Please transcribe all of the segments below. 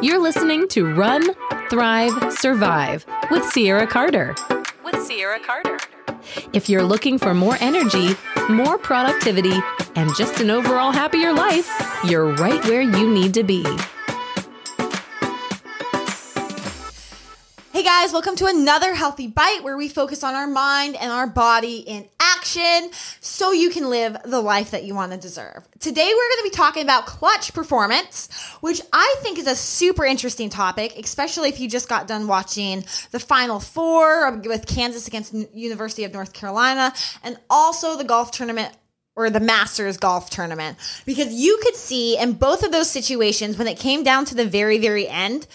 You're listening to Run, Thrive, Survive with Ciara Carter. With Ciara Carter. If you're looking for more energy, more productivity, and just an overall happier life, you're right where you need to be. Hey guys, welcome to another Healthy Bite where we focus on our mind and our body in action so you can live the life that you want to deserve. Today we're going to be talking about clutch performance, which I think is a super interesting topic, especially if you just got done watching the Final Four with Kansas against University of North Carolina and also the golf tournament or the Masters golf tournament because you could see in both of those situations when it came down to the very, very end,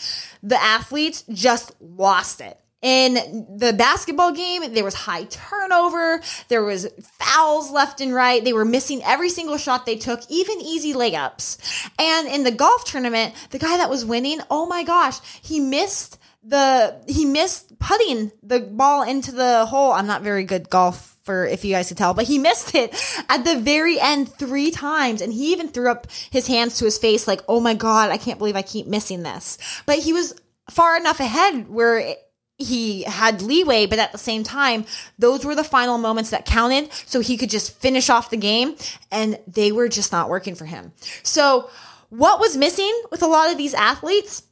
the athletes just lost it. In the basketball game, there was high turnover. There was fouls left and right. They were missing every single shot they took, even easy layups. And in the golf tournament, the guy that was winning, oh my gosh, he missed the he missed putting the ball into the hole. I'm not very good golf for if you guys could tell, but he missed it at the very end three times. And he even threw up his hands to his face, like, oh my God, I can't believe I keep missing this. But he was far enough ahead where he had leeway, but at the same time, those were the final moments that counted. So he could just finish off the game, and they were just not working for him. So, what was missing with a lot of these athletes?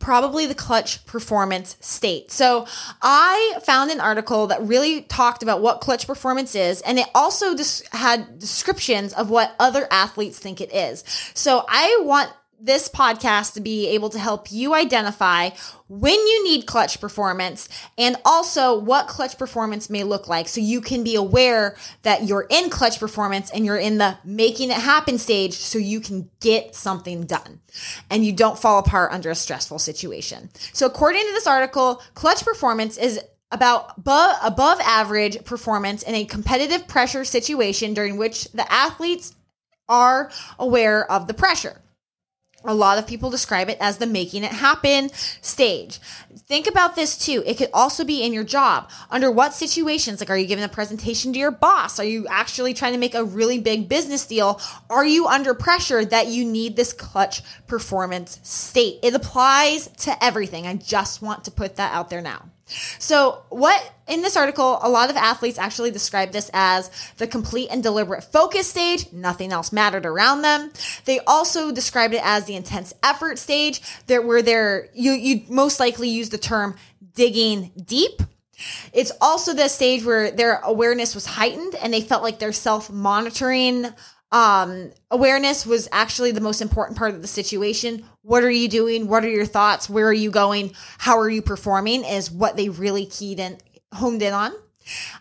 probably the clutch performance state. So I found an article that really talked about what clutch performance is, and it also just had descriptions of what other athletes think it is. So I want this podcast to be able to help you identify when you need clutch performance and also what clutch performance may look like so you can be aware that you're in clutch performance and you're in the making it happen stage so you can get something done and you don't fall apart under a stressful situation. So according to this article, clutch performance is about above, above average performance in a competitive pressure situation during which the athletes are aware of the pressure. A lot of people describe it as the making it happen stage. Think about this too. It could also be in your job. Under what situations? Like, are you giving a presentation to your boss? Are you actually trying to make a really big business deal? Are you under pressure that you need this clutch performance state? It applies to everything. I just want to put that out there now. So, what in this article, a lot of athletes actually describe this as the complete and deliberate focus stage. Nothing else mattered around them. They also described it as the intense effort stage, there where they're you you most likely use the term digging deep. It's also the stage where their awareness was heightened and they felt like their self monitoring um, awareness was actually the most important part of the situation. What are you doing? What are your thoughts? Where are you going? How are you performing? Is what they really keyed in, honed in on.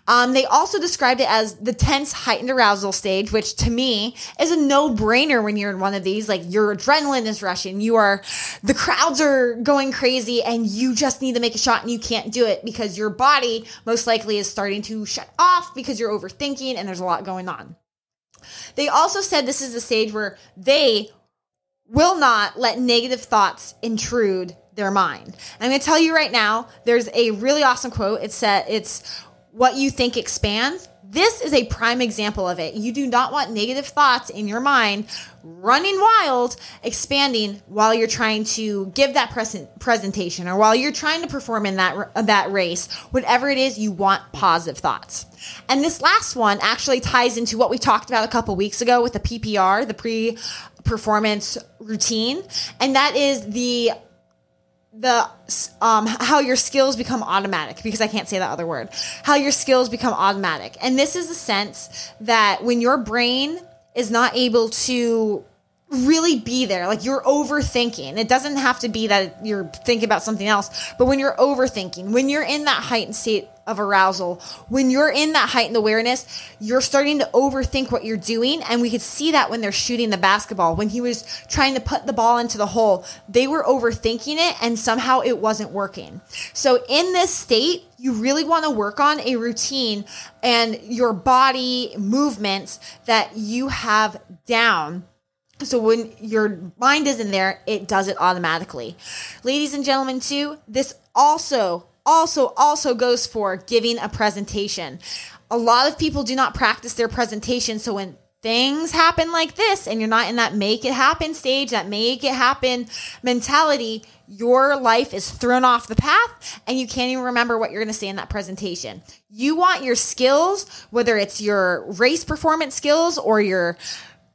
Um, they also described it as the tense, heightened arousal stage, which to me is a no brainer when you're in one of these. Like your adrenaline is rushing, you are, the crowds are going crazy, and you just need to make a shot and you can't do it because your body most likely is starting to shut off because you're overthinking and there's a lot going on. They also said this is the stage where they will not let negative thoughts intrude their mind. And I'm going to tell you right now, there's a really awesome quote. It said, it's what you think expands. This is a prime example of it. You do not want negative thoughts in your mind running wild, expanding while you're trying to give that present presentation or while you're trying to perform in that that race. Whatever it is, you want positive thoughts. And this last one actually ties into what we talked about a couple weeks ago with the PPR, the pre performance routine, and that is the the um how your skills become automatic because I can't say that other word. How your skills become automatic. And this is the sense that when your brain is not able to really be there. Like you're overthinking. It doesn't have to be that you're thinking about something else, but when you're overthinking, when you're in that heightened state of arousal, when you're in that heightened awareness, you're starting to overthink what you're doing. And we could see that when they're shooting the basketball. When he was trying to put the ball into the hole, they were overthinking it and somehow it wasn't working. So in this state, you really want to work on a routine and your body movements that you have down so when your mind isn't there, it does it automatically. Ladies and gentlemen, too, this also, also, also goes for giving a presentation. A lot of people do not practice their presentation. So when things happen like this and you're not in that make it happen stage, that make it happen mentality, your life is thrown off the path and you can't even remember what you're going to say in that presentation. You want your skills, whether it's your race performance skills or your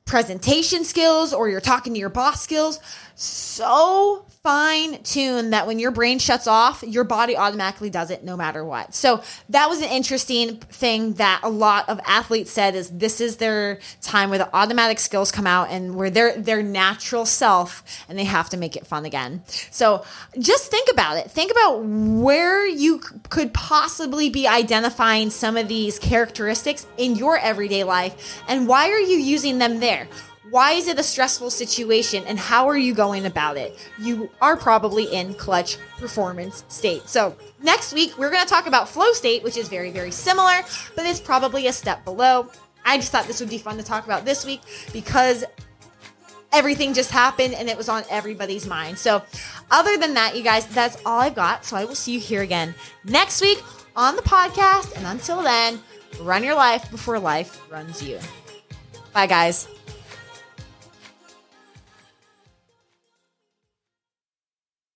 presentation skills or you're talking to your boss skills, so fine tuned that when your brain shuts off, your body automatically does it no matter what. So that was an interesting thing that a lot of athletes said is this is their time where the automatic skills come out and where they're their natural self and they have to make it fun again. So just think about it. Think about where you could possibly be identifying some of these characteristics in your everyday life and why are you using them there? Why is it a stressful situation and how are you going about it? You are probably in clutch performance state. So, next week we're going to talk about flow state, which is very, very similar, but it's probably a step below. I just thought this would be fun to talk about this week because everything just happened and it was on everybody's mind. So, other than that, you guys, that's all I've got. So, I will see you here again next week on the podcast. And until then, run your life before life runs you. Bye, guys.